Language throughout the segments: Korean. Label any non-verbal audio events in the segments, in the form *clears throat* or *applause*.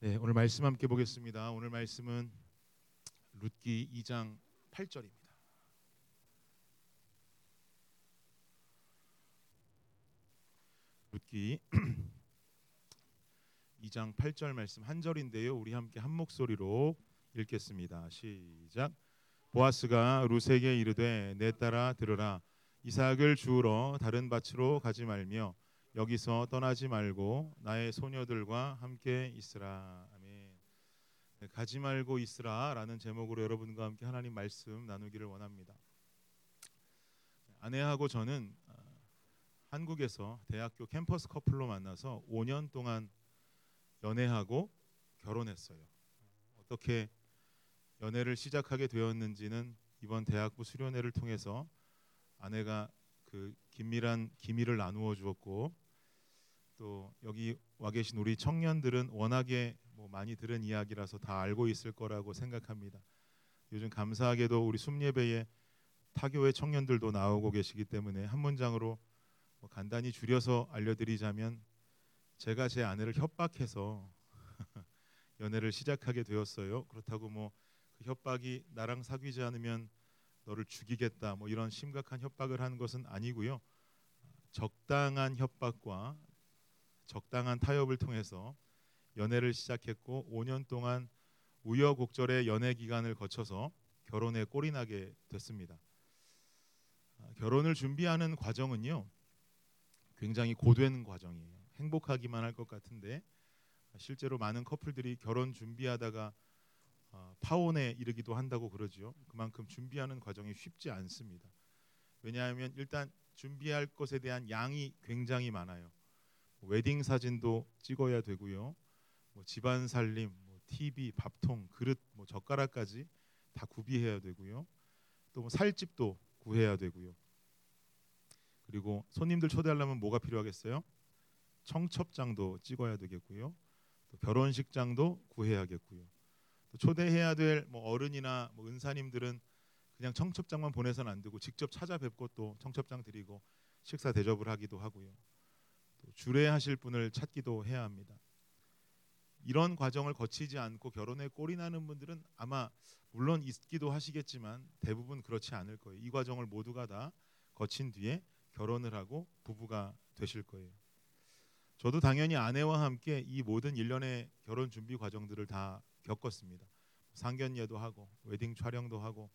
네, 오늘 말씀 함께 보겠습니다. 오늘 말씀은 룻기 2장 8절입니다. 룻기 *clears throat* 2장 8절 말씀 한 절인데요. 우리 함께 한 목소리로 읽겠습니다. 시작. 보아스가 룻에게 이르되 내 딸아 들으라 이삭을 주우러 다른 밭으로 가지 말며 여기서 떠나지 말고 나의 소녀들과 함께 있으라. 아멘. 네, 가지 말고 있으라라는 제목으로 여러분과 함께 하나님 말씀 나누기를 원합니다. 아내하고 저는 아, 한국에서 대학교 캠퍼스 커플로 만나서 5년 동안 연애하고 결혼했어요. 어떻게 연애를 시작하게 되었는지는 이번 대학부 수련회를 통해서 아내가 그 긴밀한 기밀을 나누어 주었고 또 여기 와 계신 우리 청년들은 워낙에 뭐 많이 들은 이야기라서 다 알고 있을 거라고 생각합니다. 요즘 감사하게도 우리 숨예배에 타교회 청년들도 나오고 계시기 때문에 한 문장으로 뭐 간단히 줄여서 알려드리자면 제가 제 아내를 협박해서 *laughs* 연애를 시작하게 되었어요. 그렇다고 뭐 그 협박이 나랑 사귀지 않으면 너를 죽이겠다 뭐 이런 심각한 협박을 한 것은 아니고요. 적당한 협박과 적당한 타협을 통해서 연애를 시작했고 5년 동안 우여곡절의 연애 기간을 거쳐서 결혼에 꼴이 나게 됐습니다. 아, 결혼을 준비하는 과정은요. 굉장히 고된 과정이에요. 행복하기만 할 것 같은데 실제로 많은 커플들이 결혼 준비하다가 어, 파혼에 이르기도 한다고 그러죠. 그만큼 준비하는 과정이 쉽지 않습니다. 왜냐하면 일단 준비할 것에 대한 양이 굉장히 많아요. 웨딩 사진도 찍어야 되고요. 뭐 집안 살림, 뭐 TV, 밥통, 그릇, 뭐 젓가락까지 다 구비해야 되고요. 또 뭐 살집도 구해야 되고요. 그리고 손님들 초대하려면 뭐가 필요하겠어요? 청첩장도 찍어야 되겠고요. 또 결혼식장도 구해야겠고요. 또 초대해야 될 뭐 어른이나 뭐 은사님들은 그냥 청첩장만 보내서는 안 되고 직접 찾아뵙고 또 청첩장 드리고 식사 대접을 하기도 하고요. 또 주례하실 분을 찾기도 해야 합니다. 이런 과정을 거치지 않고 결혼에 꼴이 나는 분들은 아마 물론 있기도 하시겠지만 대부분 그렇지 않을 거예요. 이 과정을 모두가 다 거친 뒤에 결혼을 하고 부부가 되실 거예요. 저도 당연히 아내와 함께 이 모든 일련의 결혼 준비 과정들을 다 겪었습니다. 상견례도 하고 웨딩 촬영도 하고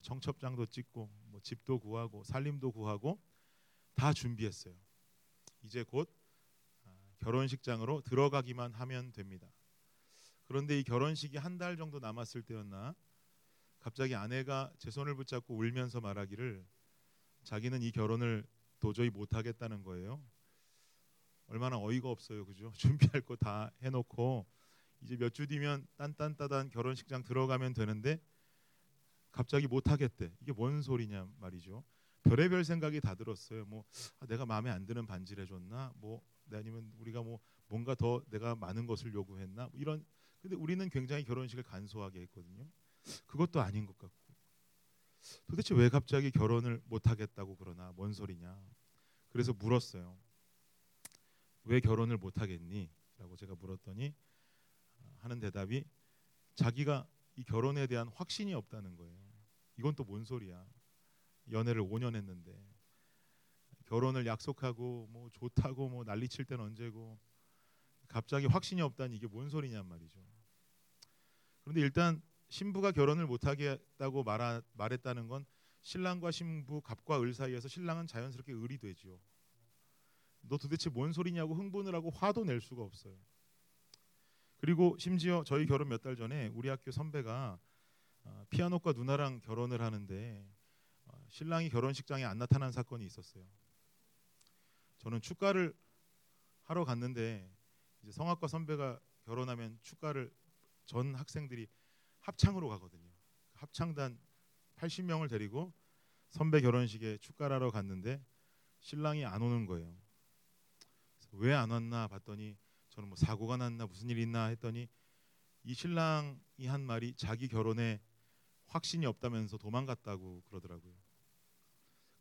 청첩장도 찍고 뭐 집도 구하고 살림도 구하고 다 준비했어요. 이제 곧 아, 결혼식장으로 들어가기만 하면 됩니다. 그런데 이 결혼식이 한 달 정도 남았을 때였나 갑자기 아내가 제 손을 붙잡고 울면서 말하기를 자기는 이 결혼을 도저히 못 하겠다는 거예요. 얼마나 어이가 없어요, 그죠? *laughs* 준비할 거 다 해 놓고 이제 몇 주 뒤면 딴딴따단 결혼식장 들어가면 되는데 갑자기 못 하겠대. 이게 뭔 소리냐 말이죠. 별의별 생각이 다 들었어요. 뭐 아, 내가 마음에 안 드는 반지를 해줬나? 뭐 아니면 우리가 뭐 뭔가 더 내가 많은 것을 요구했나? 뭐 이런. 근데 우리는 굉장히 결혼식을 간소하게 했거든요. 그것도 아닌 것 같고. 도대체 왜 갑자기 결혼을 못 하겠다고 그러나? 뭔 소리냐? 그래서 물었어요. 왜 결혼을 못 하겠니? 라고 제가 물었더니 어, 하는 대답이 자기가 이 결혼에 대한 확신이 없다는 거예요. 이건 또 뭔 소리야? 연애를 5년 했는데 결혼을 약속하고 뭐 좋다고 뭐 난리칠 땐 언제고 갑자기 확신이 없다니 이게 뭔 소리냔 말이죠. 그런데 일단 신부가 결혼을 못 하겠다고 말하, 말했다는 건 신랑과 신부 갑과 을 사이에서 신랑은 자연스럽게 을이 되지요. 너 도대체 뭔 소리냐고 흥분을 하고 화도 낼 수가 없어요. 그리고 심지어 저희 결혼 몇 달 전에 우리 학교 선배가 어, 피아노과 누나랑 결혼을 하는데 어, 신랑이 결혼식장에 안 나타난 사건이 있었어요. 저는 축가를 하러 갔는데 이제 성악과 선배가 결혼하면 축가를 전 학생들이 합창으로 가거든요. 합창단 80명을 데리고 선배 결혼식에 축가를 하러 갔는데 신랑이 안 오는 거예요. 왜 안 왔나 봤더니 저는 뭐 사고가 났나 무슨 일 있나 했더니 이 신랑이 한 말이 자기 결혼에 확신이 없다면서 도망갔다고 그러더라고요.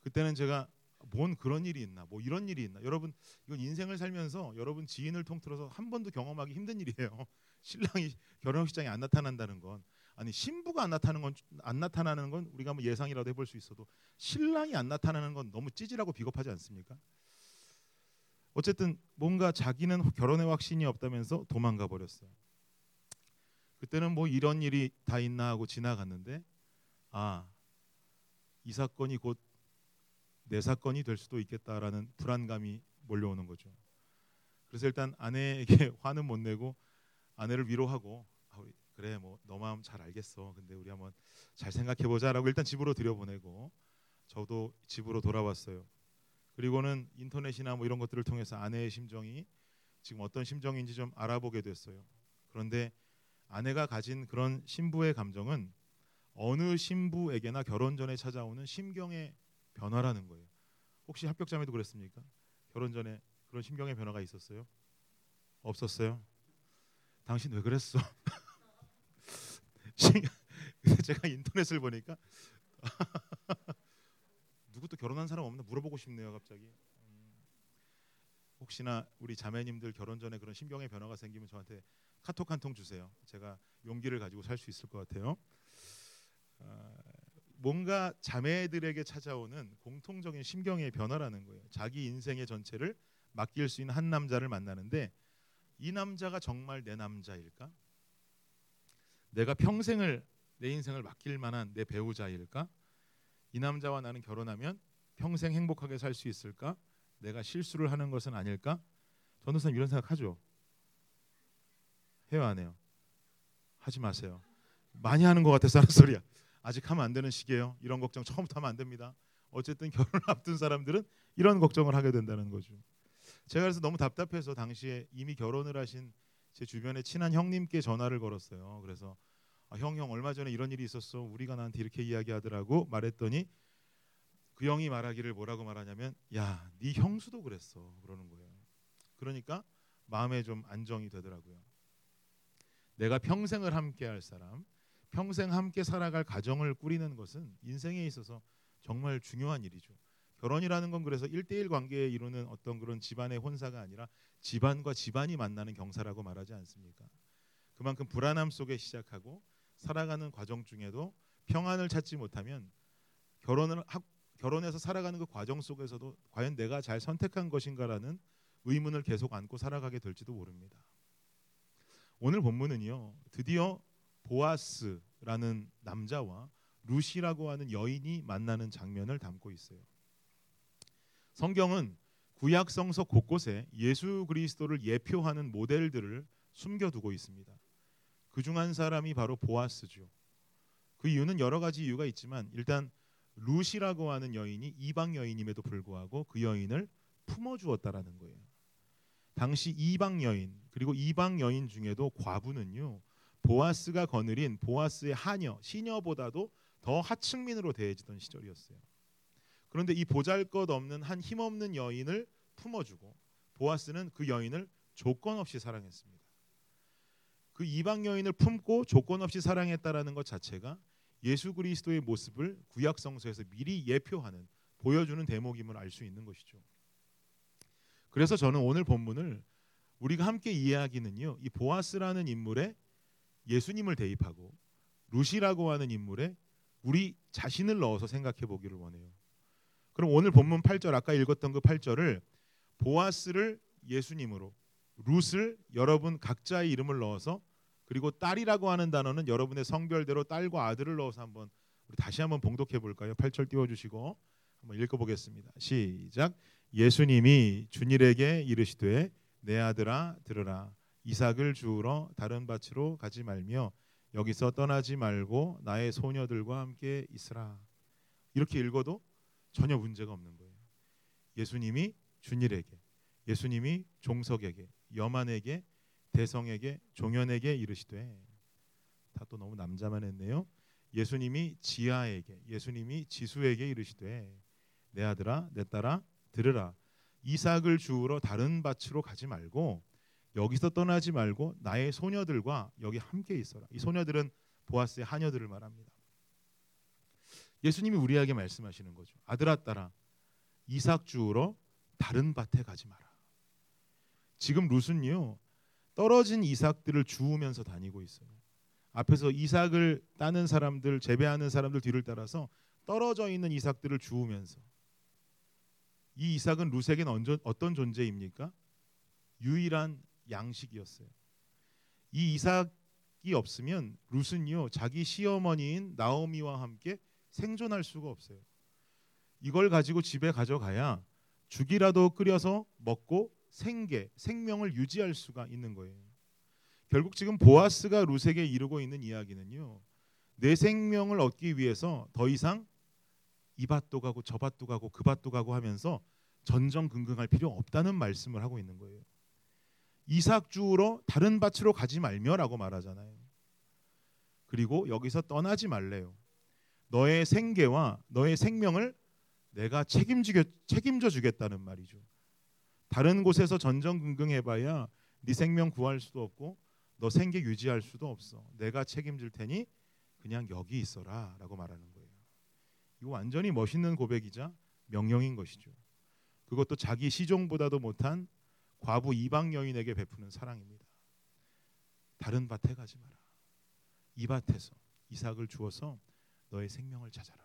그때는 제가 뭔 그런 일이 있나? 뭐 이런 일이 있나? 여러분 이건 인생을 살면서 여러분 지인을 통틀어서 한 번도 경험하기 힘든 일이에요. *laughs* 신랑이 결혼식장에 안 나타난다는 건 아니 신부가 안 나타나는 건 안 나타나는 건 우리가 뭐 예상이라도 해볼 수 있어도 신랑이 안 나타나는 건 너무 찌질하고 비겁하지 않습니까? 어쨌든 뭔가 자기는 결혼의 확신이 없다면서 도망가 버렸어요. 그때는 뭐 이런 일이 다 있나 하고 지나갔는데 아 이 사건이 곧 내 사건이 될 수도 있겠다라는 불안감이 몰려오는 거죠. 그래서 일단 아내에게 *laughs* 화는 못 내고 아내를 위로하고 아, 그래 뭐 너 마음 잘 알겠어. 근데 우리 한번 잘 생각해 보자라고 일단 집으로 들여보내고 저도 집으로 돌아왔어요. 그리고는 인터넷이나 뭐 이런 것들을 통해서 아내의 심정이 지금 어떤 심정인지 좀 알아보게 됐어요. 그런데 아내가 가진 그런 신부의 감정은 어느 신부에게나 결혼 전에 찾아오는 심경의 변화라는 거예요. 혹시 합격자매도 그랬습니까? 결혼 전에 그런 심경의 변화가 있었어요? 없었어요? 당신 왜 그랬어? *laughs* 제가 인터넷을 보니까 *laughs* 누구 또 결혼한 사람 없나 물어보고 싶네요, 갑자기. 음, 혹시나 우리 자매님들 결혼 전에 그런 심경의 변화가 생기면 저한테 카톡 한 통 주세요. 제가 용기를 가지고 살 수 있을 것 같아요. 어, 뭔가 자매들에게 찾아오는 공통적인 심경의 변화라는 거예요. 자기 인생의 전체를 맡길 수 있는 한 남자를 만나는데 이 남자가 정말 내 남자일까? 내가 평생을 내 인생을 맡길 만한 내 배우자일까? 이 남자와 나는 결혼하면 평생 행복하게 살 수 있을까? 내가 실수를 하는 것은 아닐까? 전도사님 이런 생각하죠? 해요 안 해요? 하지 마세요. 많이 하는 것 같아서 하는 소리야. 아직 하면 안 되는 시기예요. 이런 걱정 처음부터 하면 안 됩니다. 어쨌든 결혼을 *laughs* 앞둔 사람들은 이런 걱정을 하게 된다는 거죠. 제가 그래서 너무 답답해서 당시에 이미 결혼을 하신 제 주변에 친한 형님께 전화를 걸었어요. 그래서 아, 형, 형 얼마 전에 이런 일이 있었어. 우리가 나한테 이렇게 이야기하더라고 말했더니 그 형이 말하기를 뭐라고 말하냐면 야, 네 형수도 그랬어. 그러는 거예요. 그러니까 마음에 좀 안정이 되더라고요. 내가 평생을 함께 할 사람, 평생 함께 살아갈 가정을 꾸리는 것은 인생에 있어서 정말 중요한 일이죠. 결혼이라는 건 그래서 일대일 관계에 이루는 어떤 그런 집안의 혼사가 아니라 집안과 집안이 만나는 경사라고 말하지 않습니까? 그만큼 불안함 속에 시작하고 살아가는 과정 중에도 평안을 찾지 못하면 결혼을 하, 결혼해서 살아가는 그 과정 속에서도 과연 내가 잘 선택한 것인가라는 의문을 계속 안고 살아가게 될지도 모릅니다. 오늘 본문은요. 드디어 보아스라는 남자와 루시라고 하는 여인이 만나는 장면을 담고 있어요. 성경은 구약 성서 곳곳에 예수 그리스도를 예표하는 모델들을 숨겨두고 있습니다. 그 중 한 사람이 바로 보아스죠. 그 이유는 여러 가지 이유가 있지만 일단 루시라고 하는 여인이 이방 여인임에도 불구하고 그 여인을 품어 주었다라는 거예요. 당시 이방 여인 그리고 이방 여인 중에도 과부는요. 보아스가 거느린 보아스의 하녀, 시녀보다도 더 하층민으로 대해지던 시절이었어요. 그런데 이 보잘것없는 한 힘없는 여인을 품어주고 보아스는 그 여인을 조건 없이 사랑했습니다. 그 이방 여인을 품고 조건 없이 사랑했다라는 것 자체가 예수 그리스도의 모습을 구약 성서에서 미리 예표하는 보여주는 대목임을 알 수 있는 것이죠. 그래서 저는 오늘 본문을 우리가 함께 이해하기는요. 이 보아스라는 인물에 예수님을 대입하고 루시라고 하는 인물에 우리 자신을 넣어서 생각해 보기를 원해요. 그럼 오늘 본문 8절 아까 읽었던 그 8절을 보아스를 예수님으로 룻을 여러분 각자의 이름을 넣어서 그리고 딸이라고 하는 단어는 여러분의 성별대로 딸과 아들을 넣어서 한번 다시 한번 봉독해 볼까요? 8절 띄워 주시고 한번 읽어 보겠습니다. 시작. 예수님이 준일에게 이르시되 내 아들아 들으라 이삭을 주우러 다른 밭으로 가지 말며 여기서 떠나지 말고 나의 소녀들과 함께 있으라. 이렇게 읽어도 전혀 문제가 없는 거예요. 예수님이 준일에게, 예수님이 종석에게, 여만에게, 대성에게, 종현에게 이르시되 다 또 너무 남자만 했네요. 예수님이 지아에게, 예수님이 지수에게 이르시되 내 아들아, 내 딸아 들으라. 이삭을 주우러 다른 밭으로 가지 말고 여기서 떠나지 말고 나의 소녀들과 여기 함께 있어라. 이 소녀들은 보아스의 하녀들을 말합니다. 예수님이 우리에게 말씀하시는 거죠. 아들아 딸아, 이삭 주우러 다른 밭에 가지 마라. 지금 룻은요 떨어진 이삭들을 주우면서 다니고 있어요. 앞에서 이삭을 따는 사람들, 재배하는 사람들 뒤를 따라서 떨어져 있는 이삭들을 주우면서 이 이삭은 룻에게는 어떤 존재입니까? 유일한 양식이었어요. 이 이삭이 없으면 룻은요 자기 시어머니인 나오미와 함께 생존할 수가 없어요. 이걸 가지고 집에 가져가야 죽이라도 끓여서 먹고 생계, 생명을 유지할 수가 있는 거예요. 결국 지금 보아스가 룻에게 이루고 있는 이야기는요. 내 생명을 얻기 위해서 더 이상 이 밭도 가고 저 밭도 가고 그 밭도 가고 하면서 전전긍긍할 필요 없다는 말씀을 하고 있는 거예요. 이삭 주우러 다른 밭으로 가지 말며라고 말하잖아요. 그리고 여기서 떠나지 말래요. 너의 생계와 너의 생명을 내가 책임지게 책임져 주겠다는 말이죠. 다른 곳에서 전전긍긍해봐야 네 생명 구할 수도 없고 너 생계 유지할 수도 없어. 내가 책임질 테니 그냥 여기 있어라라고 말하는 거예요. 이거 완전히 멋있는 고백이자 명령인 것이죠. 그것도 자기 시종보다도 못한 과부 이방 여인에게 베푸는 사랑입니다. 다른 밭에 가지 마라. 이 밭에서 이삭을 주어서 너의 생명을 찾아라.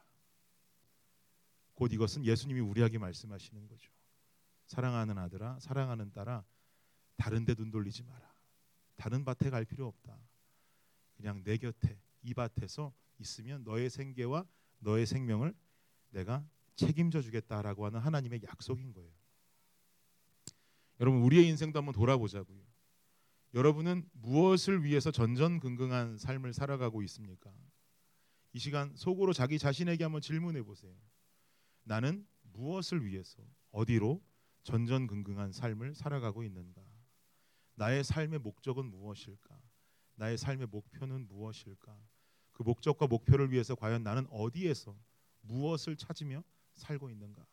곧 이것은 예수님이 우리에게 말씀하시는 거죠. 사랑하는 아들아, 사랑하는 딸아, 다른 데 눈 돌리지 마라. 다른 밭에 갈 필요 없다. 그냥 내 곁에 이 밭에서 있으면 너의 생계와 너의 생명을 내가 책임져 주겠다라고 하는 하나님의 약속인 거예요. 여러분 우리의 인생도 한번 돌아보자고요. 여러분은 무엇을 위해서 전전긍긍한 삶을 살아가고 있습니까? 이 시간 속으로 자기 자신에게 한번 질문해 보세요. 나는 무엇을 위해서 어디로 전전긍긍한 삶을 살아가고 있는가? 나의 삶의 목적은 무엇일까? 나의 삶의 목표는 무엇일까? 그 목적과 목표를 위해서 과연 나는 어디에서 무엇을 찾으며 살고 있는가?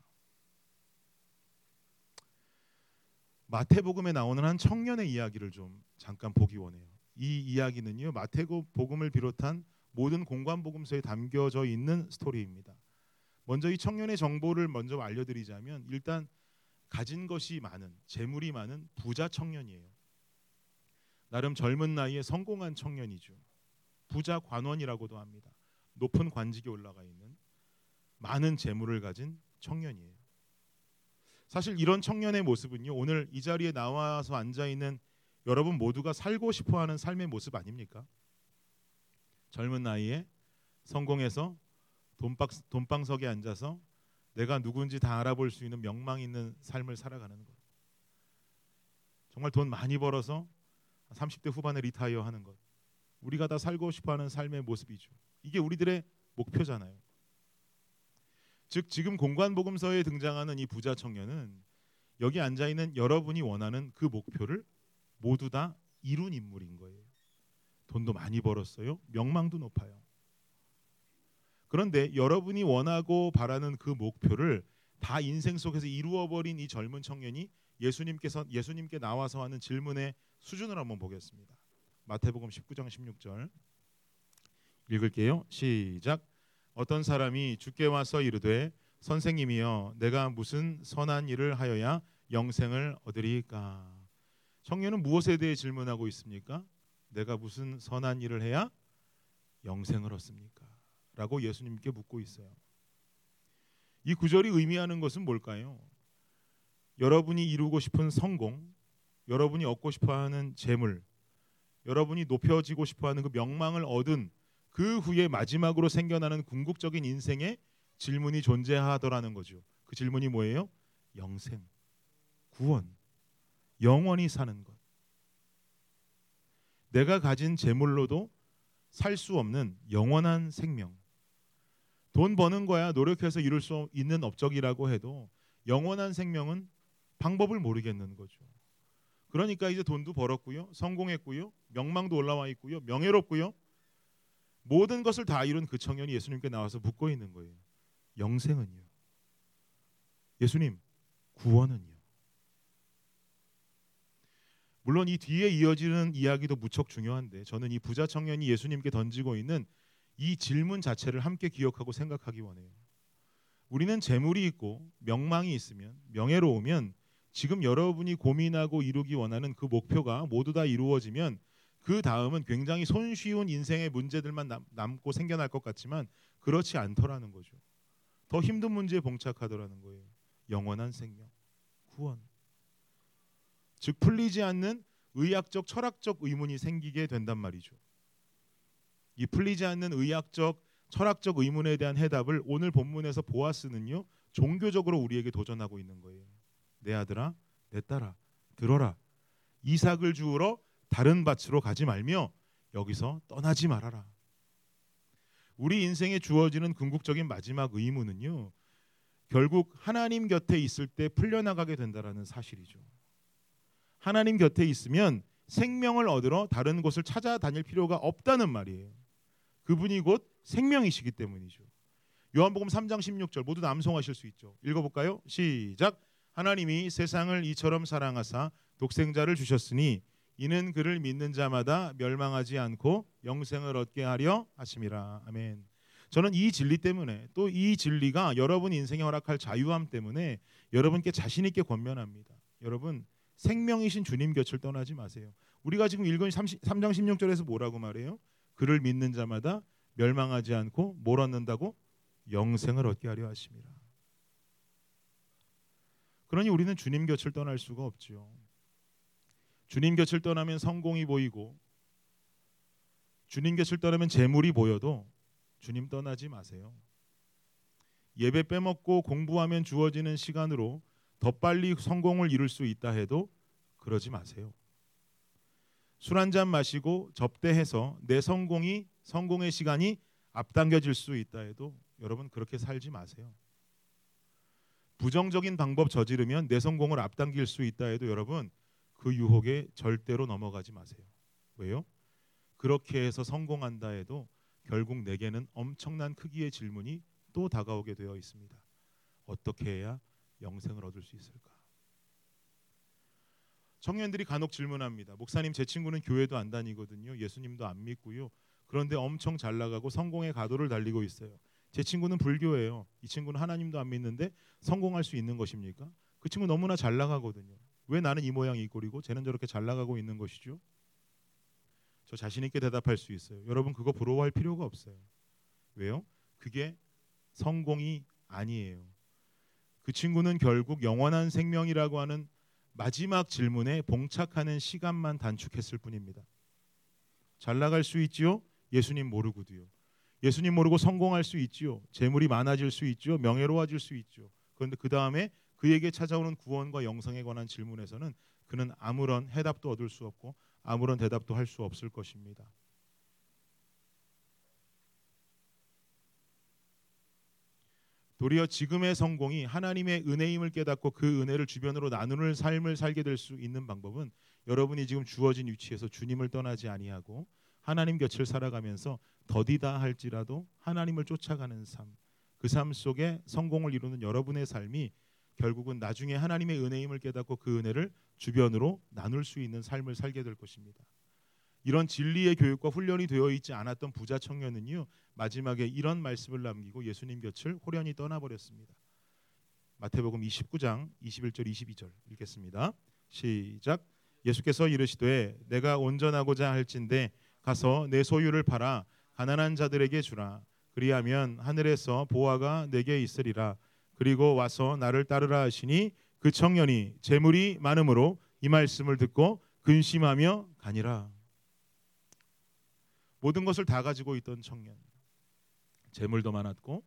마태복음에 나오는 한 청년의 이야기를 좀 잠깐 보기 원해요. 이 이야기는요 마태복음을 비롯한 모든 공관복음서에 담겨져 있는 스토리입니다. 먼저 이 청년의 정보를 먼저 알려드리자면 일단 가진 것이 많은 재물이 많은 부자 청년이에요. 나름 젊은 나이에 성공한 청년이죠. 부자 관원이라고도 합니다. 높은 관직에 올라가 있는 많은 재물을 가진 청년이에요. 사실 이런 청년의 모습은요. 오늘 이 자리에 나와서 앉아 있는 여러분 모두가 살고 싶어 하는 삶의 모습 아닙니까? 젊은 나이에 성공해서 돈박, 돈방석에 앉아서 내가 누군지 다 알아볼 수 있는 명망 있는 삶을 살아가는 것. 정말 돈 많이 벌어서 30대 후반에 리타이어 하는 것. 우리가 다 살고 싶어 하는 삶의 모습이죠. 이게 우리들의 목표잖아요. 즉 지금 공관 복음서에 등장하는 이 부자 청년은 여기 앉아 있는 여러분이 원하는 그 목표를 모두 다 이룬 인물인 거예요. 돈도 많이 벌었어요. 명망도 높아요. 그런데 여러분이 원하고 바라는 그 목표를 다 인생 속에서 이루어 버린 이 젊은 청년이 예수님께서 예수님께 나와서 하는 질문의 수준을 한번 보겠습니다. 마태복음 19장 16절 읽을게요. 시작. 어떤 사람이 주께 와서 이르되 선생님이여 내가 무슨 선한 일을 하여야 영생을 얻으리까? 청년은 무엇에 대해 질문하고 있습니까? 내가 무슨 선한 일을 해야 영생을 얻습니까? 라고 예수님께 묻고 있어요. 이 구절이 의미하는 것은 뭘까요? 여러분이 이루고 싶은 성공, 여러분이 얻고 싶어 하는 재물, 여러분이 높여지고 싶어 하는 그 명망을 얻은 그 후에 마지막으로 생겨나는 궁극적인 인생의 질문이 존재하더라는 거죠. 그 질문이 뭐예요? 영생, 구원, 영원히 사는 것. 내가 가진 재물로도 살 수 없는 영원한 생명. 돈 버는 거야 노력해서 이룰 수 있는 업적이라고 해도 영원한 생명은 방법을 모르겠는 거죠. 그러니까 이제 돈도 벌었고요. 성공했고요. 명망도 올라와 있고요. 명예롭고요. 모든 것을 다 이룬 그 청년이 예수님께 나와서 묻고 있는 거예요. 영생은요? 예수님, 구원은요? 물론 이 뒤에 이어지는 이야기도 무척 중요한데 저는 이 부자 청년이 예수님께 던지고 있는 이 질문 자체를 함께 기억하고 생각하기 원해요. 우리는 재물이 있고 명망이 있으면 명예로우면 지금 여러분이 고민하고 이루기 원하는 그 목표가 모두 다 이루어지면 그 다음은 굉장히 손쉬운 인생의 문제들만 남, 남고 생겨날 것 같지만 그렇지 않더라는 거죠. 더 힘든 문제에 봉착하더라는 거예요. 영원한 생명, 구원. 즉 풀리지 않는 의학적 철학적 의문이 생기게 된단 말이죠. 이 풀리지 않는 의학적 철학적 의문에 대한 해답을 오늘 본문에서 보아스는요 종교적으로 우리에게 도전하고 있는 거예요. 내 아들아, 내 딸아, 들어라. 이삭을 주우러 다른 밭으로 가지 말며 여기서 떠나지 말아라. 우리 인생에 주어지는 궁극적인 마지막 의무는요. 결국 하나님 곁에 있을 때 풀려나가게 된다라는 사실이죠. 하나님 곁에 있으면 생명을 얻으러 다른 곳을 찾아다닐 필요가 없다는 말이에요. 그분이 곧 생명이시기 때문이죠. 요한복음 3장 16절 모두 남송하실 수 있죠. 읽어볼까요? 시작. 하나님이 세상을 이처럼 사랑하사 독생자를 주셨으니 이는 그를 믿는 자마다 멸망하지 않고 영생을 얻게 하려 하심이라. 아멘. 저는 이 진리 때문에 또 이 진리가 여러분 인생에 허락할 자유함 때문에 여러분께 자신 있게 권면합니다. 여러분 생명이신 주님 곁을 떠나지 마세요. 우리가 지금 읽은 3장 16절에서 뭐라고 말해요? 그를 믿는 자마다 멸망하지 않고 뭘 얻는다고 영생을 얻게 하려 하심이라. 그러니 우리는 주님 곁을 떠날 수가 없지요. 주님 곁을 떠나면 성공이 보이고 주님 곁을 떠나면 재물이 보여도 주님 떠나지 마세요. 예배 빼먹고 공부하면 주어지는 시간으로 더 빨리 성공을 이룰 수 있다 해도 그러지 마세요. 술 한 잔 마시고 접대해서 내 성공이 성공의 시간이 앞당겨질 수 있다 해도 여러분 그렇게 살지 마세요. 부정적인 방법 저지르면 내 성공을 앞당길 수 있다 해도 여러분 그 유혹에 절대로 넘어가지 마세요. 왜요? 그렇게 해서 성공한다 해도 결국 내게는 엄청난 크기의 질문이 또 다가오게 되어 있습니다. 어떻게 해야 영생을 얻을 수 있을까? 청년들이 간혹 질문합니다. 목사님 제 친구는 교회도 안 다니거든요. 예수님도 안 믿고요. 그런데 엄청 잘 나가고 성공의 가도를 달리고 있어요. 제 친구는 불교예요. 이 친구는 하나님도 안 믿는데 성공할 수 있는 것입니까? 그 친구 너무나 잘 나가거든요. 왜 나는 이 모양 이 꼴이고 쟤는 저렇게 잘 나가고 있는 것이죠? 저 자신 있게 대답할 수 있어요. 여러분 그거 부러워할 필요가 없어요. 왜요? 그게 성공이 아니에요. 그 친구는 결국 영원한 생명이라고 하는 마지막 질문에 봉착하는 시간만 단축했을 뿐입니다. 잘 나갈 수 있지요? 예수님 모르고도요. 예수님 모르고 성공할 수 있지요. 재물이 많아질 수 있지요. 명예로워질 수 있죠. 그런데 그 다음에 그에게 찾아오는 구원과 영성에 관한 질문에서는 그는 아무런 해답도 얻을 수 없고 아무런 대답도 할 수 없을 것입니다. 도리어 지금의 성공이 하나님의 은혜임을 깨닫고 그 은혜를 주변으로 나누는 삶을 살게 될 수 있는 방법은 여러분이 지금 주어진 위치에서 주님을 떠나지 아니하고 하나님 곁을 살아가면서 더디다 할지라도 하나님을 쫓아가는 삶, 그 삶 속에 성공을 이루는 여러분의 삶이 결국은 나중에 하나님의 은혜임을 깨닫고 그 은혜를 주변으로 나눌 수 있는 삶을 살게 될 것입니다. 이런 진리의 교육과 훈련이 되어 있지 않았던 부자 청년은요 마지막에 이런 말씀을 남기고 예수님 곁을 호련히 떠나버렸습니다. 마태복음 29장 21절 22절 읽겠습니다. 시작. 예수께서 이르시되 내가 온전하고자 할진대 가서 내 소유를 팔아 가난한 자들에게 주라. 그리하면 하늘에서 보화가 내게 있으리라. 그리고 와서 나를 따르라 하시니 그 청년이 재물이 많음으로 이 말씀을 듣고 근심하며 가니라. 모든 것을 다 가지고 있던 청년, 재물도 많았고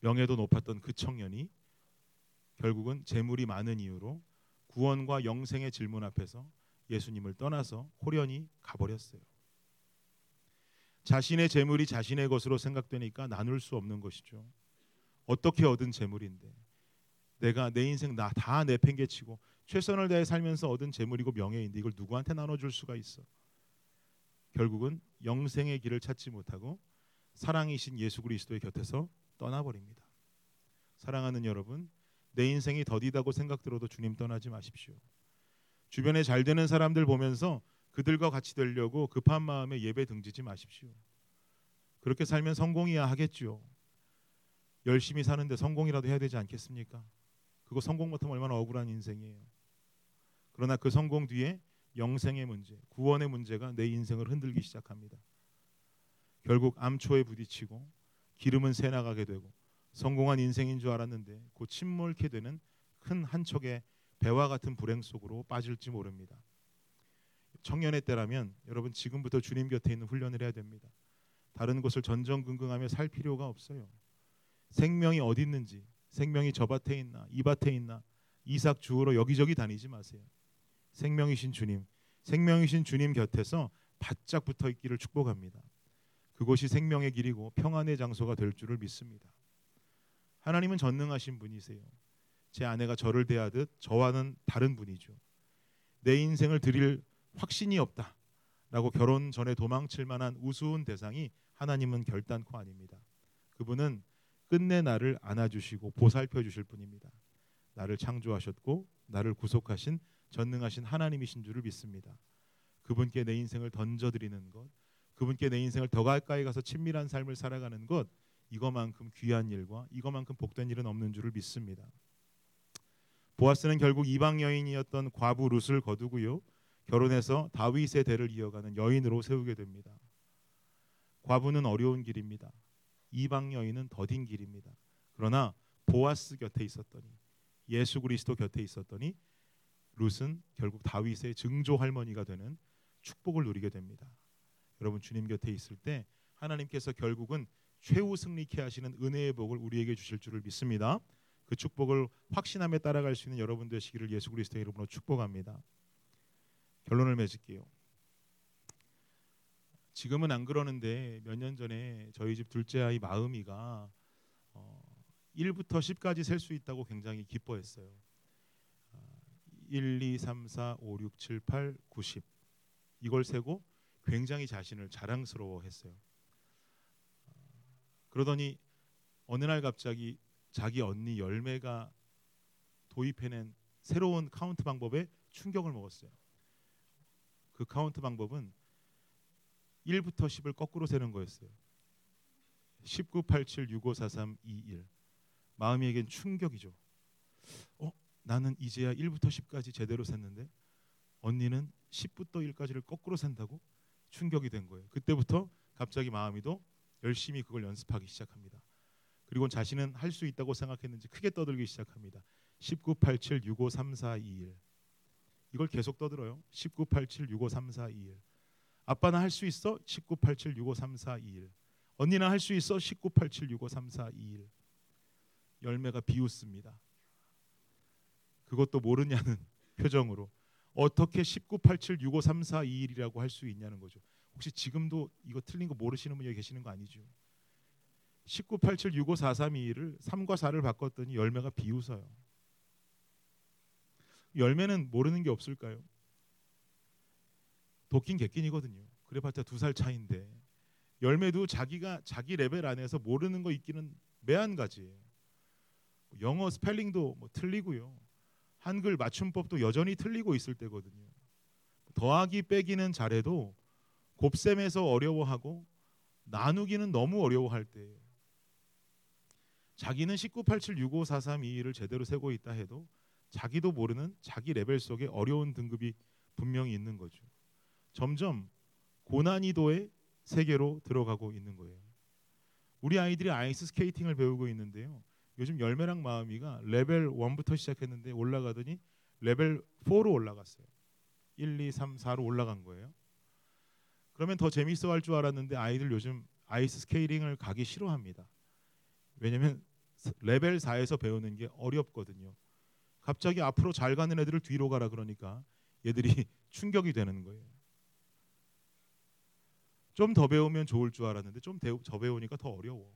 명예도 높았던 그 청년이 결국은 재물이 많은 이유로 구원과 영생의 질문 앞에서 예수님을 떠나서 호련히 가버렸어요. 자신의 재물이 자신의 것으로 생각되니까 나눌 수 없는 것이죠. 어떻게 얻은 재물인데 내가 내 인생 나 다 내팽개치고 최선을 다해 살면서 얻은 재물이고 명예인데 이걸 누구한테 나눠줄 수가 있어? 결국은 영생의 길을 찾지 못하고 사랑이신 예수 그리스도의 곁에서 떠나버립니다. 사랑하는 여러분, 내 인생이 더디다고 생각 들어도 주님 떠나지 마십시오. 주변에 잘 되는 사람들 보면서 그들과 같이 되려고 급한 마음에 예배 등지지 마십시오. 그렇게 살면 성공이야 하겠지요. 열심히 사는데 성공이라도 해야 되지 않겠습니까? 그거 성공 못하면 얼마나 억울한 인생이에요. 그러나 그 성공 뒤에 영생의 문제, 구원의 문제가 내 인생을 흔들기 시작합니다. 결국 암초에 부딪히고 기름은 새 나가게 되고 성공한 인생인 줄 알았는데 곧 침몰케 되는 큰 한 척의 배와 같은 불행 속으로 빠질지 모릅니다. 청년의 때라면 여러분 지금부터 주님 곁에 있는 훈련을 해야 됩니다. 다른 곳을 전전긍긍하며 살 필요가 없어요. 생명이 어디 있는지, 생명이 저 밭에 있나, 이 밭에 있나, 이삭 주우러 여기저기 다니지 마세요. 생명이신 주님, 생명이신 주님 곁에서 바짝 붙어 있기를 축복합니다. 그곳이 생명의 길이고 평안의 장소가 될 줄을 믿습니다. 하나님은 전능하신 분이세요. 제 아내가 저를 대하듯 저와는 다른 분이죠. 내 인생을 드릴 확신이 없다 라고 결혼 전에 도망칠 만한 우스운 대상이 하나님은 결단코 아닙니다. 그분은 끝내 나를 안아주시고 보살펴 주실 분입니다. 나를 창조하셨고 나를 구속하신 전능하신 하나님이신 줄을 믿습니다. 그분께 내 인생을 던져드리는 것, 그분께 내 인생을 더 가까이 가서 친밀한 삶을 살아가는 것, 이거만큼 귀한 일과 이거만큼 복된 일은 없는 줄을 믿습니다. 보아스는 결국 이방 여인이었던 과부 룻을 거두고요. 결혼해서 다윗의 대를 이어가는 여인으로 세우게 됩니다. 과부는 어려운 길입니다. 이방 여인은 더딘 길입니다. 그러나 보아스 곁에 있었더니 예수 그리스도 곁에 있었더니 룻은 결국 다윗의 증조 할머니가 되는 축복을 누리게 됩니다. 여러분 주님 곁에 있을 때 하나님께서 결국은 최후 승리케 하시는 은혜의 복을 우리에게 주실 줄을 믿습니다. 그 축복을 확신함에 따라갈 수 있는 여러분 되시기를 예수 그리스도의 이름으로 축복합니다. 결론을 맺을게요. 지금은 안 그러는데 몇 년 전에 저희 집 둘째 아이 마음이가 어, 1부터 10까지 셀 수 있다고 굉장히 기뻐했어요. 1, 2, 3, 4, 5, 6, 7, 8, 9, 10 이걸 세고 굉장히 자신을 자랑스러워했어요. 그러더니 어느 날 갑자기 자기 언니 열매가 도입해낸 새로운 카운트 방법에 충격을 먹었어요. 그 카운트 방법은 1부터 10을 거꾸로 세는 거였어요. 19, 87, 65, 43, 21. 마음이에겐 충격이죠. 어, 나는 이제야 1부터 10까지 제대로 셌는데 언니는 10부터 1까지를 거꾸로 센다고 충격이 된 거예요. 그때부터 갑자기 마음이도 열심히 그걸 연습하기 시작합니다. 그리고 자신은 할 수 있다고 생각했는지 크게 떠들기 시작합니다. 19, 87, 65, 34, 21. 이걸 계속 떠들어요. 19, 87, 65, 34, 21. 아빠는 할수 있어? 19, 87, 65, 34, 21. 언니는 할수 있어? 19, 87, 65, 34, 21. 열매가 비웃습니다. 그것도 모르냐는 *laughs* 표정으로 어떻게 19, 87, 65, 34, 21이라고 할 수 있냐는 거죠. 혹시 지금도 이거 틀린 거 모르시는 분이 계시는 거 아니죠? 19, 87, 65, 4, 3, 2를 3과 4를 바꿨더니 열매가 비웃어요. 열매는 모르는 게 없을까요? 도긴개긴이거든요. 그래봤자 두 살 차인데 열매도 자기가 자기 레벨 안에서 모르는 거 있기는 매한 가지예요. 영어 스펠링도 뭐 틀리고요. 한글 맞춤법도 여전히 틀리고 있을 때거든요. 더하기 빼기는 잘해도 곱셈에서 어려워하고 나누기는 너무 어려워할 때예요. 자기는 19, 87, 65, 43, 22를 제대로 세고 있다 해도 자기도 모르는 자기 레벨 속에 어려운 등급이 분명히 있는 거죠. 점점 고난이도의 세계로 들어가고 있는 거예요. 우리 아이들이 아이스 스케이팅을 배우고 있는데요. 요즘 열매랑 마음이가 레벨 1부터 시작했는데 올라가더니 레벨 4로 올라갔어요. 1, 2, 3, 4로 올라간 거예요. 그러면 더 재밌어 할 줄 알았는데 아이들 요즘 아이스 스케이팅을 가기 싫어합니다. 왜냐면 레벨 4에서 배우는 게 어렵거든요. 갑자기 앞으로 잘 가는 애들을 뒤로 가라 그러니까 얘들이 *laughs* 충격이 되는 거예요. 좀 더 배우면 좋을 줄 알았는데 좀 더 배우니까 더 어려워.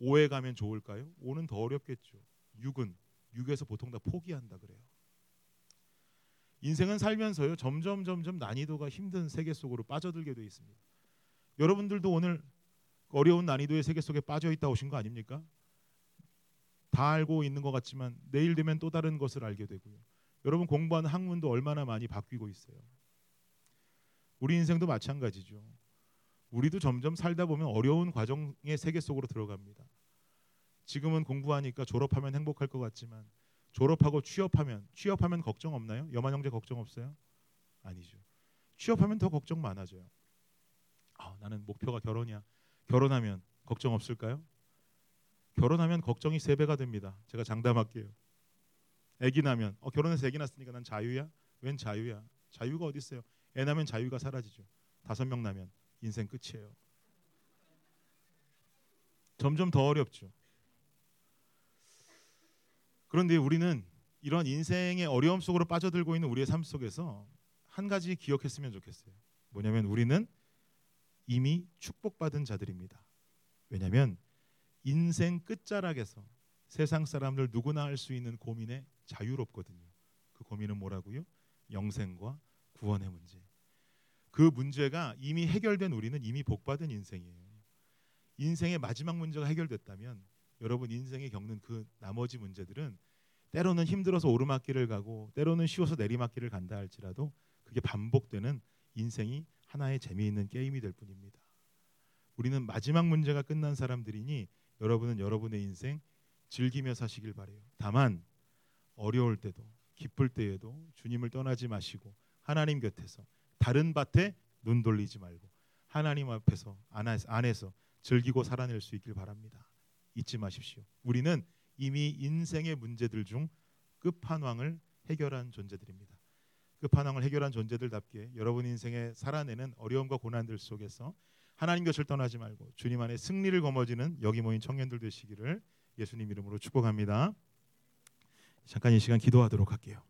5에 가면 좋을까요? 5는 더 어렵겠죠. 6은 6에서 보통 다 포기한다 그래요. 인생은 살면서요 점점 점점 난이도가 힘든 세계 속으로 빠져들게 돼 있습니다. 여러분들도 오늘 어려운 난이도의 세계 속에 빠져 있다 오신 거 아닙니까? 다 알고 있는 것 같지만 내일 되면 또 다른 것을 알게 되고요. 여러분 공부하는 학문도 얼마나 많이 바뀌고 있어요. 우리 인생도 마찬가지죠. 우리도 점점 살다 보면 어려운 과정의 세계 속으로 들어갑니다. 지금은 공부하니까 졸업하면 행복할 것 같지만 졸업하고 취업하면 취업하면 걱정 없나요? 여만 형제 걱정 없어요? 아니죠. 취업하면 더 걱정 많아져요. 아, 나는 목표가 결혼이야. 결혼하면 걱정 없을까요? 결혼하면 걱정이 세 배가 됩니다. 제가 장담할게요. 아기 나면 어, 결혼해서 아기 낳았으니까 난 자유야? 웬 자유야? 자유가 어디 있어요? 애 나면 자유가 사라지죠. 다섯 명 나면 인생 끝이에요. 점점 더 어렵죠. 그런데 우리는 이런 인생의 어려움 속으로 빠져들고 있는 우리의 삶 속에서 한 가지 기억했으면 좋겠어요. 뭐냐면 우리는 이미 축복받은 자들입니다. 왜냐하면 인생 끝자락에서 세상 사람들 누구나 할 수 있는 고민에 자유롭거든요. 그 고민은 뭐라고요? 영생과 구원의 문제. 그 문제가 이미 해결된 우리는 이미 복받은 인생이에요. 인생의 마지막 문제가 해결됐다면 여러분 인생에 겪는 그 나머지 문제들은 때로는 힘들어서 오르막길을 가고 때로는 쉬워서 내리막길을 간다 할지라도 그게 반복되는 인생이 하나의 재미있는 게임이 될 뿐입니다. 우리는 마지막 문제가 끝난 사람들이니 여러분은 여러분의 인생 즐기며 사시길 바래요. 다만 어려울 때도 기쁠 때에도 주님을 떠나지 마시고 하나님 곁에서 다른 밭에 눈 돌리지 말고 하나님 앞에서 안에서 즐기고 살아낼 수 있길 바랍니다. 잊지 마십시오. 우리는 이미 인생의 문제들 중 끝판왕을 해결한 존재들입니다. 끝판왕을 해결한 존재들답게 여러분 인생에 살아내는 어려움과 고난들 속에서 하나님 곁을 떠나지 말고 주님 안에 승리를 거머쥐는 여기 모인 청년들 되시기를 예수님 이름으로 축복합니다. 잠깐 이 시간 기도하도록 할게요.